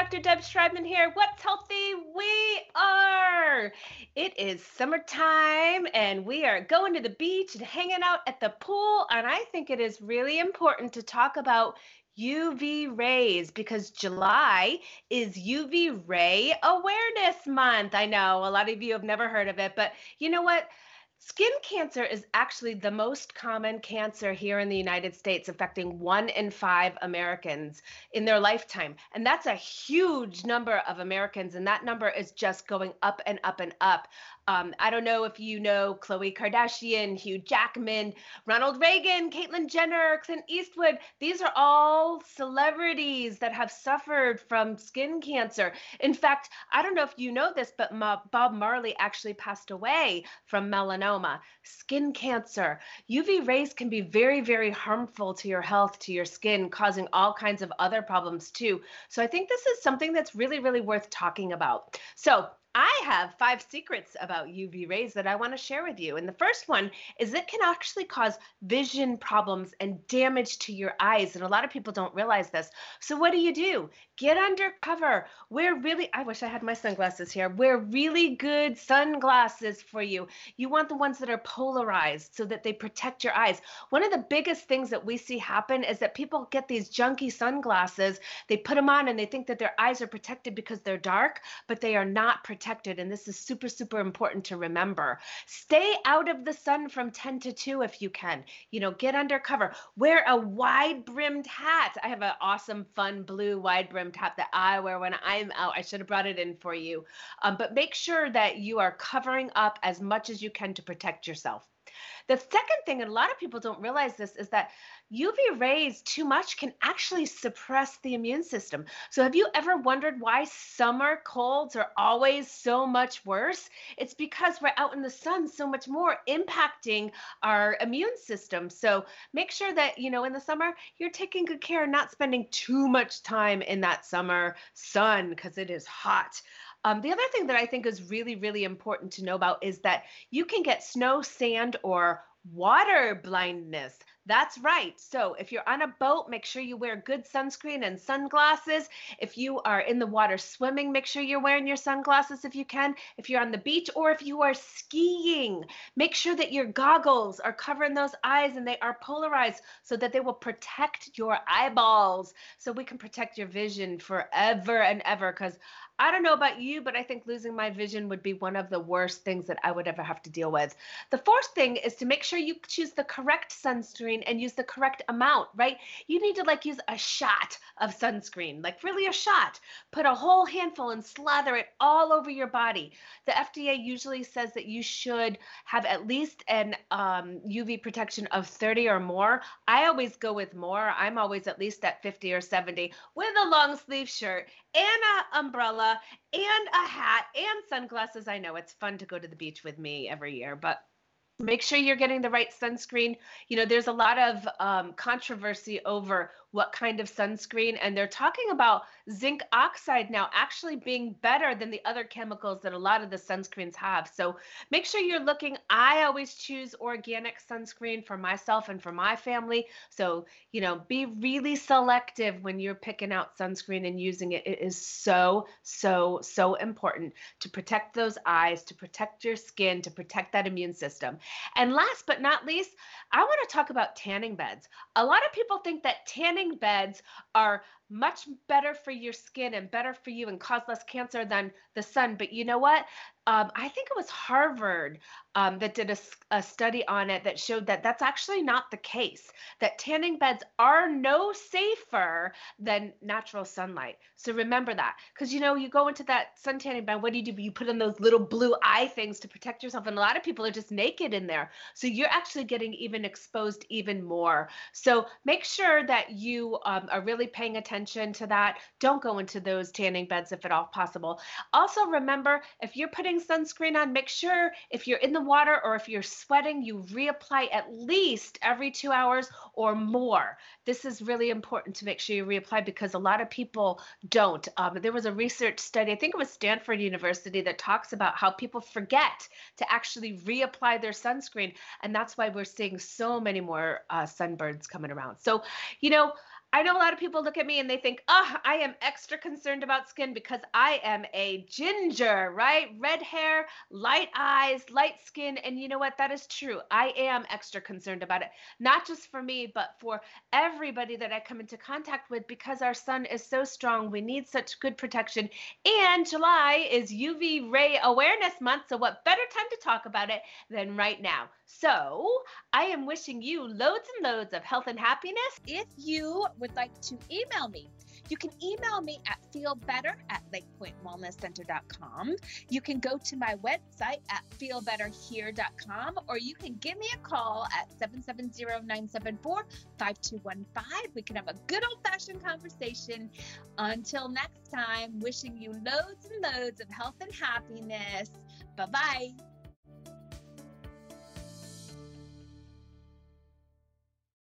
Dr. Deb Schreibman here. What's healthy? We are. It is summertime and we are going to the beach and hanging out at the pool. And I think it is really important to talk about UV rays because July is UV ray awareness month. I know a lot of you have never heard of it, but you know what? Skin cancer is actually the most common cancer here in the United States, affecting one in five Americans in their lifetime. And that's a huge number of Americans. And that number is just going up and up and up. Um, I don't know if you know Khloe Kardashian, Hugh Jackman, Ronald Reagan, Caitlyn Jenner, Clint Eastwood. These are all celebrities that have suffered from skin cancer. In fact, I don't know if you know this, but Ma- Bob Marley actually passed away from melanoma, skin cancer. UV rays can be very, very harmful to your health, to your skin, causing all kinds of other problems too. So I think this is something that's really, really worth talking about. So I have five secrets about UV rays that I want to share with you. And the first one is it can actually cause vision problems and damage to your eyes. And a lot of people don't realize this. So, what do you do? Get under cover. Wear really, I wish I had my sunglasses here. Wear really good sunglasses for you. You want the ones that are polarized so that they protect your eyes. One of the biggest things that we see happen is that people get these junky sunglasses, they put them on and they think that their eyes are protected because they're dark, but they are not protected protected. And this is super, super important to remember. Stay out of the sun from 10 to 2 if you can. You know, get under cover. Wear a wide brimmed hat. I have an awesome, fun blue wide brimmed hat that I wear when I'm out. I should have brought it in for you. Um, but make sure that you are covering up as much as you can to protect yourself. The second thing, and a lot of people don't realize this, is that UV rays too much can actually suppress the immune system. So, have you ever wondered why summer colds are always so much worse? It's because we're out in the sun so much more, impacting our immune system. So, make sure that, you know, in the summer, you're taking good care, not spending too much time in that summer sun because it is hot. Um, the other thing that I think is really, really important to know about is that you can get snow, sand, or water blindness. That's right. So if you're on a boat, make sure you wear good sunscreen and sunglasses. If you are in the water swimming, make sure you're wearing your sunglasses if you can. If you're on the beach or if you are skiing, make sure that your goggles are covering those eyes and they are polarized so that they will protect your eyeballs so we can protect your vision forever and ever. Because I don't know about you, but I think losing my vision would be one of the worst things that I would ever have to deal with. The fourth thing is to make sure you choose the correct sunscreen and use the correct amount, right? You need to like use a shot of sunscreen, like really a shot. Put a whole handful and slather it all over your body. The FDA usually says that you should have at least an um, UV protection of 30 or more. I always go with more. I'm always at least at 50 or 70 with a long sleeve shirt and an umbrella and a hat and sunglasses. I know it's fun to go to the beach with me every year, but make sure you're getting the right sunscreen. You know, there's a lot of um, controversy over what kind of sunscreen, and they're talking about zinc oxide now actually being better than the other chemicals that a lot of the sunscreens have. So make sure you're looking. I always choose organic sunscreen for myself and for my family. So, you know, be really selective when you're picking out sunscreen and using it. It is so, so, so important to protect those eyes, to protect your skin, to protect that immune system. And last but not least, I want to talk about tanning beds. A lot of people think that tanning beds are much better for your skin and better for you and cause less cancer than the sun. But you know what? Um, I think it was Harvard um, that did a, a, study on it that showed that that's actually not the case. That tanning beds are no safer than natural sunlight. So remember that, because you know you go into that sun tanning bed. What do you do? You put in those little blue eye things to protect yourself, and a lot of people are just naked in there. So you're actually getting even exposed even more. So make sure that you um, are really paying attention to that. Don't go into those tanning beds if at all possible. Also remember, if you're putting sunscreen on, make sure if you're in the water or if you're sweating, you reapply at least every two hours or more. This is really important to make sure you reapply because a lot of people don't. Um, there was a research study, I think it was Stanford University, that talks about how people forget to actually reapply their sunscreen. And that's why we're seeing so many more uh, sunburns coming around. So, you know, I know a lot of people look at me and they think, oh, I am extra concerned about skin because I am a ginger, right? Red hair, light eyes, light skin. And you know what? That is true. I am extra concerned about it, not just for me, but for everybody that I come into contact with because our sun is so strong. We need such good protection. And July is UV ray awareness month. So, what better time to talk about it than right now? So, I am wishing you loads and loads of health and happiness. If you would like to email me, you can email me at feelbetter at lakepointewellnesscenter.com. You can go to my website at feelbetterhere.com or you can give me a call at 770-974-5215. We can have a good old-fashioned conversation. Until next time, wishing you loads and loads of health and happiness. Bye-bye.